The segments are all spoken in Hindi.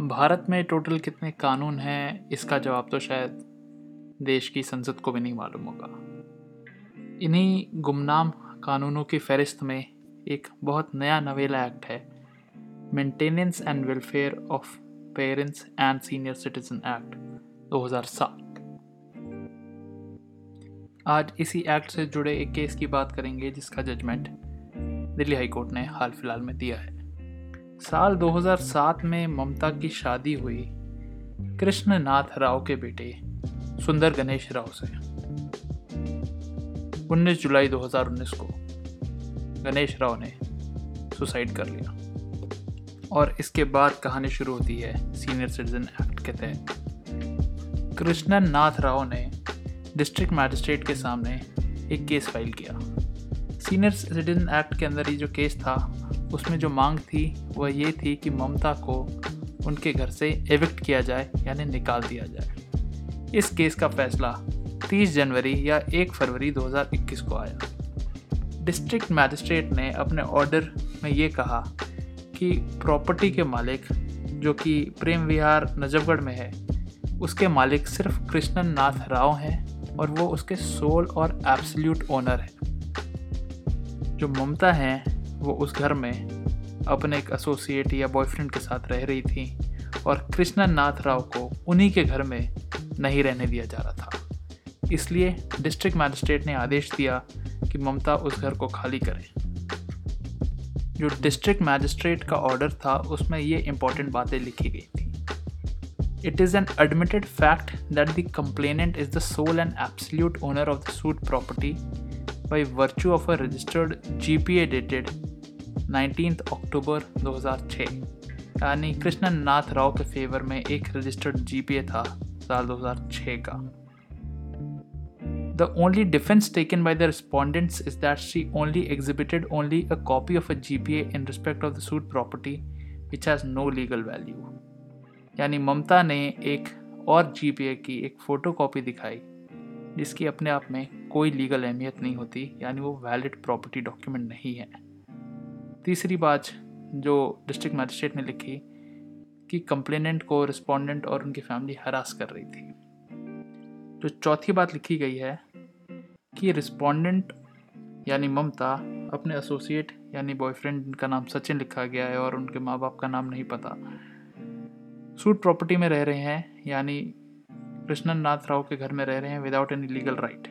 Bharat में टोटल कितने कानून हैं, इसका जवाब तो शायद देश की संसद को भी नहीं मालूम होगा। इन्हीं गुमनाम कानूनों की फहरिस्त में एक बहुत नया नवेला एक्ट है maintenance and welfare of parents and senior citizen act 2007 आज इसी एक्ट से जुड़े एक केस की बात करेंगे, जिसका जजमेंट दिल्ली हाईकोर्ट ने हाल फ़िलहाल में दिया है। साल 2007 में ममता की शादी हुई कृष्ण नाथ राव के बेटे, सुंदर गणेश राव से। 19 जुलाई 2019 को गणेश राव ने सुसाइड कर लिया। और इसके बाद कहानी शुरू होती है सीनियर सिटीजन एक्ट के तहत। कृष्णन नाथ राव ने डिस्ट्रिक्ट मैजिस्ट्रेट के सामने एक केस फ़ाइल किया। सीनियर सिटीजन एक्ट के अंदर ये जो केस था उसमें जो मांग थी, वह ये थी कि ममता को उनके घर से एविक्ट किया जाए, यानी निकाल दिया जाए। इस केस का फैसला 30 जनवरी या 1 फरवरी 2021 को आया। डिस्ट्रिक्ट मैजिस्ट्रेट ने अपने ऑर्डर में ये कहा कि प्रॉपर्टी के मालिक, जो कि प्रेम विहार नजफगढ़ में है, उसके मालिक सिर्फ़ कृष्णन नाथ राव हैं और वो उसके सोल और एब्सल्यूट ओनर हैं। जो ममता हैं वो उस घर में अपने एक एसोसिएट या बॉयफ्रेंड के साथ रह रही थी और कृष्णा नाथ राव को उन्हीं के घर में नहीं रहने दिया जा रहा था। इसलिए डिस्ट्रिक्ट मैजिस्ट्रेट ने आदेश दिया कि ममता उस घर को खाली करें। जो डिस्ट्रिक्ट मैजिस्ट्रेट का ऑर्डर था, उसमें ये इंपॉर्टेंट बातें लिखी गई थी। It is an admitted fact that the complainant is the sole and absolute owner of the suit property by virtue of a registered GPA dated 19th October 2006 यानी कृष्णन नाथ राव के फेवर में एक रजिस्टर्ड जीपीए था साल 2006 का। The only defence taken by the respondents is that she only exhibited only a copy of a GPA in respect of the suit property which has no legal value यानी ममता ने एक और जीपीए की एक फ़ोटो कॉपी दिखाई, जिसकी अपने आप में कोई लीगल अहमियत नहीं होती, यानी वो वैलिड प्रॉपर्टी डॉक्यूमेंट नहीं है। तीसरी बात जो डिस्ट्रिक्ट मजिस्ट्रेट ने लिखी कि कंप्लेनेंट को रिस्पोंडेंट और उनकी फैमिली हरास कर रही थी। जो चौथी बात लिखी गई है कि रिस्पोंडेंट यानी ममता अपने एसोसिएट यानी बॉयफ्रेंड जिनका नाम सचिन लिखा गया है और उनके माँ बाप का नाम नहीं पता सूट प्रॉपर्टी में रह रहे हैं यानी कृष्णन नाथ राव के घर में रह रहे हैं विदाउट एनी लीगल राइट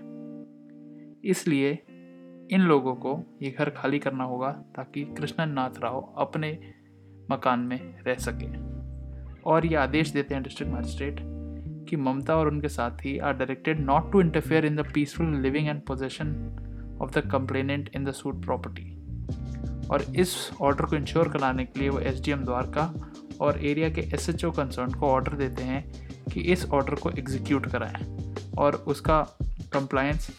इसलिए इन लोगों को ये घर खाली करना होगा ताकि कृष्णन नाथ राव अपने मकान में रह सके। और ये आदेश देते हैं डिस्ट्रिक्ट मजिस्ट्रेट कि ममता और उनके साथी are directed not to interfere in the peaceful living and possession of the complainant in the suit property और इस ऑर्डर को इंश्योर कराने के लिए वो एस डी एम द्वारका और एरिया के एस एच ओ कंसर्न को ऑर्डर देते हैं कि इस ऑर्डर को एग्जीक्यूट कराएँ। और उसका कंप्लायंस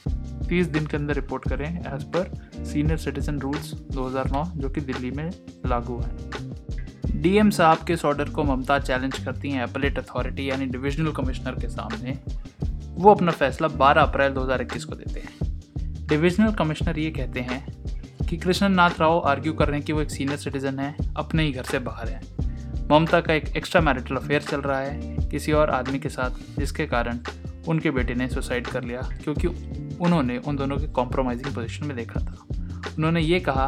30 दिन के अंदर रिपोर्ट करें as per senior citizen rules 2009 जो कि दिल्ली में लागू है। डीएम साहब के इस ऑर्डर को ममता चैलेंज करती हैं एपलेट अथॉरिटी यानी डिविजनल कमिश्नर के सामने। वो अपना फैसला 12 अप्रैल 2021 को देते हैं। डिविजनल कमिश्नर ये कहते हैं कि कृष्णन नाथ राव आर्ग्यू कर रहे हैं कि वो एक सीनियर सिटीजन है, अपने ही घर से बाहर है। ममता का एक एक्स्ट्रा मैरिटल अफेयर चल रहा है, किसी और आदमी के साथ, जिसके कारण उनके बेटे ने सुसाइड कर लिया, क्योंकि उन्होंने उन दोनों के कॉम्प्रोमाइजिंग पोजीशन में देखा था। उन्होंने ये कहा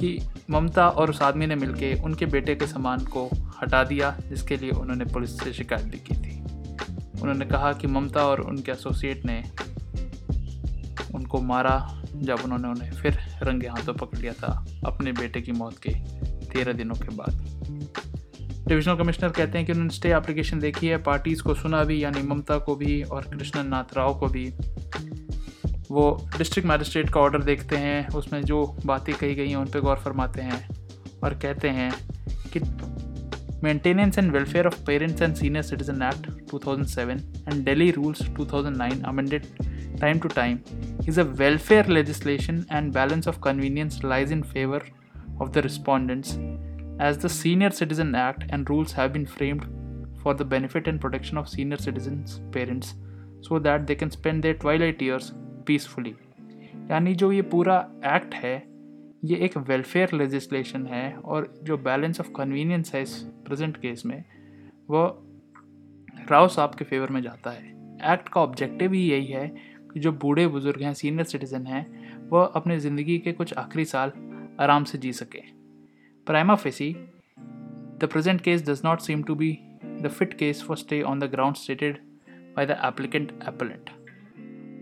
कि ममता और उस आदमी ने मिलकर उनके बेटे के सामान को हटा दिया, जिसके लिए उन्होंने पुलिस से शिकायत भी की थी। उन्होंने कहा कि ममता और उनके एसोसिएट ने उनको मारा जब उन्होंने उन्हें फिर रंगे हाथों पकड़ लिया था अपने बेटे की मौत के तेरह दिनों के बाद। डिविजनल कमिश्नर कहते हैं कि उन्होंने स्टे एप्लीकेशन देखी है पार्टीज़ को सुना भी, यानी ममता को भी और कृष्णन नाथ राव को भी। वो डिस्ट्रिक्ट मजिस्ट्रेट का ऑर्डर देखते हैं, उसमें जो बातें कही गई हैं, उन पर गौर फरमाते हैं और कहते हैं कि maintenance and welfare of parents and senior citizen act 2007 and Delhi rules 2009 amended time to time is a welfare legislation and balance of convenience lies in favour of the respondents as the senior citizen act and rules have been framed for the benefit and protection of senior citizen parents so that they can spend their twilight years peacefully. यानी जो ये पूरा एक्ट है, ये एक वेलफेयर लेजिस्लेशन है और जो बैलेंस ऑफ़ कन्वीनियंस है इस प्रेजेंट केस में, वो राव साहब के फेवर में जाता है। एक्ट का ऑब्जेक्टिव ही यही है कि जो बूढ़े बुज़ुर्ग हैं सीनियर सिटीज़न हैं वह अपने ज़िंदगी के कुछ आखिरी साल आराम से जी सके। Prima facie the present case does not seem to be the fit case for stay on the ground stated by the applicant appellant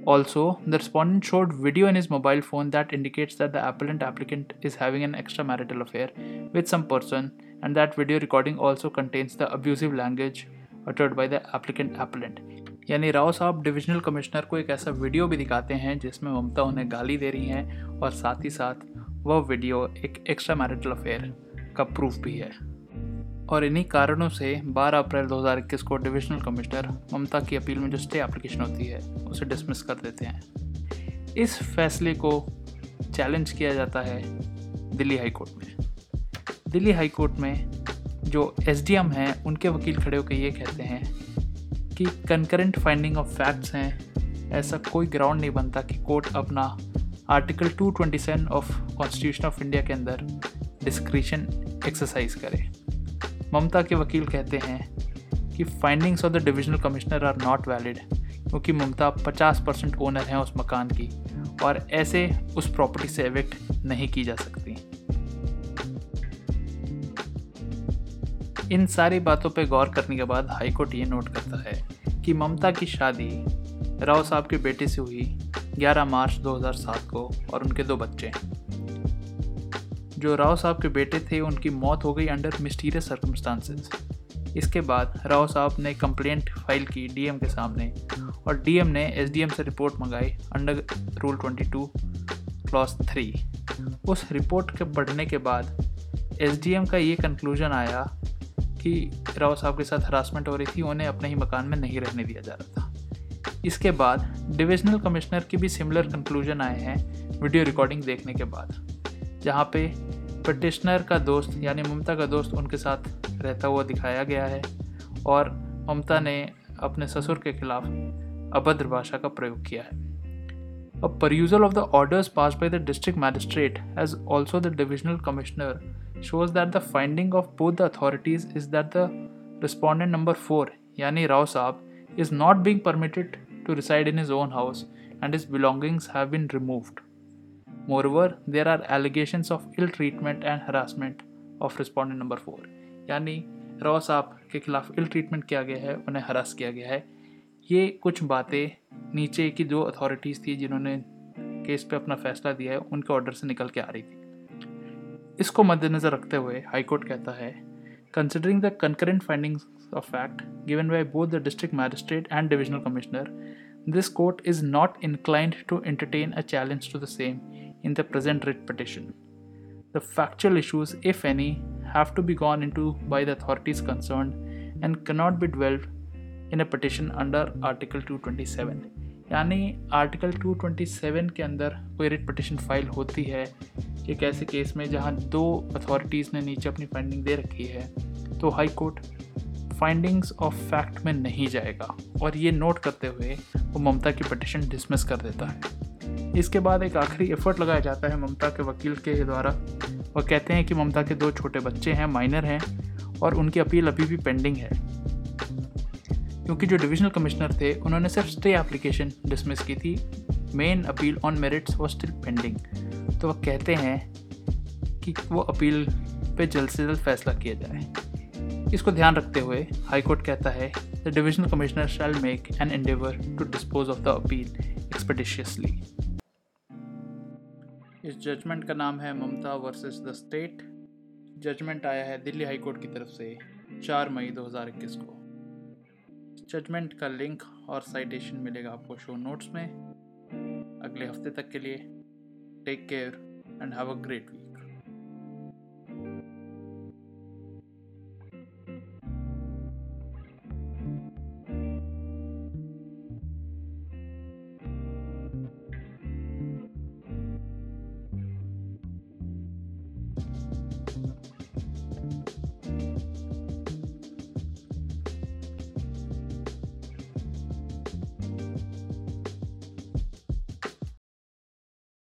Also, the respondent showed video in his mobile phone that indicates that the appellant applicant is having an extramarital affair with some person, and that video recording also contains the abusive language uttered by the applicant appellant. यानी राव साहब डिविजनल कमिश्नर को एक ऐसा वीडियो भी दिखाते हैं जिसमें ममता उन्हें गाली दे रही हैं और साथ ही साथ वह वीडियो एक एक्स्ट्रा मैरिटल अफेयर का प्रूफ भी है और इन्हीं कारणों से 12 अप्रैल 2021 को डिविजनल कमिश्नर ममता की अपील में जो स्टे एप्लीकेशन होती है, उसे डिसमिस कर देते हैं। इस फैसले को चैलेंज किया जाता है दिल्ली हाई कोर्ट में। दिल्ली हाई कोर्ट में जो एसडीएम हैं, उनके वकील खड़े होकर ये कहते हैं कि कंकरेंट फाइंडिंग ऑफ़ फैक्ट्स हैं, ऐसा कोई ग्राउंड नहीं बनता कि कोर्ट अपना article 227 of constitution of India के अंदर डिस्क्रिशन एक्सरसाइज करे। ममता के वकील कहते हैं कि findings of the divisional commissioner are not valid क्योंकि ममता 50 परसेंट ओनर हैं उस मकान की और ऐसे उस प्रॉपर्टी से एविक्ट नहीं की जा सकती। इन सारी बातों पर गौर करने के बाद हाईकोर्ट ये नोट करता है कि ममता की शादी राव साहब के बेटे से हुई 11 मार्च 2007 को और उनके दो बच्चे जो राव साहब के बेटे थे, उनकी मौत हो गई अंडर मिस्टीरियस सर्कमस्टांसेस इसके बाद राव साहब ने कंप्लेंट फ़ाइल की डीएम के सामने और डीएम ने एसडीएम से रिपोर्ट मंगाई अंडर रूल 22 क्लॉस थ्री उस रिपोर्ट के पढ़ने के बाद एसडीएम का ये कंक्लूजन आया कि राव साहब के साथ हरासमेंट हो रही थी, उन्हें अपने ही मकान में नहीं रहने दिया जा रहा था। इसके बाद डिविजनल कमिश्नर के भी सिमिलर कंक्लूजन आए हैं वीडियो रिकॉर्डिंग देखने के बाद, जहाँ पे पटिश्नर का दोस्त, यानी ममता का दोस्त उनके साथ रहता हुआ दिखाया गया है और ममता ने अपने ससुर के खिलाफ अभद्र भाषा का प्रयोग किया है। A perusal of the orders passed by the district magistrate as also the divisional commissioner shows that the finding of both the authorities is that the respondent number four यानी Rao Sahab is not being permitted to reside in his own house and his belongings have been removed Moreover, there are allegations of ill treatment and harassment of respondent number four यानी रॉ साहब के खिलाफ इल ट्रीटमेंट किया गया है उन्हें हरास किया गया है। ये कुछ बातें नीचे की जो अथॉरिटीज़ थी जिन्होंने केस पे अपना फैसला दिया है उनके ऑर्डर से निकल के आ रही थी। इसको मद्देनज़र रखते हुए हाईकोर्ट कहता है considering the concurrent findings of fact given by both the district magistrate and divisional commissioner this court is not inclined to entertain a challenge to the same. In the present writ petition. The factual issues, if any, have to be gone into by the authorities concerned and cannot be dwelled in a petition under Article 227. यानी आर्टिकल 227 के अंदर कोई रिट पटिशन फ़ाइल होती है एक ऐसे केस में जहाँ दो अथॉरिटीज़ ने नीचे अपनी फाइंडिंग दे रखी है तो high court findings of fact में नहीं जाएगा और ये नोट करते हुए वो ममता की पटिशन डिसमिस कर देता है इसके बाद एक आखिरी एफर्ट लगाया जाता है ममता के वकील के द्वारा। वह कहते हैं कि ममता के दो छोटे बच्चे हैं माइनर हैं, और उनकी अपील अभी भी पेंडिंग है। क्योंकि जो डिविजनल कमिश्नर थे, उन्होंने सिर्फ़ स्टे एप्लीकेशन डिसमिस की थी। Main appeal on merits was still pending तो वह कहते हैं कि वो अपील पे जल्द से जल्द फैसला किया जाए। इसको ध्यान रखते हुए हाईकोर्ट कहता है the divisional commissioner shall make an endeavour to dispose of the appeal expeditiously इस जजमेंट का नाम है Mamata versus the state judgment आया है दिल्ली हाई कोर्ट की तरफ़ से 4 मई 2021 को। जजमेंट का लिंक और साइटेशन मिलेगा आपको शो नोट्स में। अगले हफ़्ते तक के लिए take care and have a great week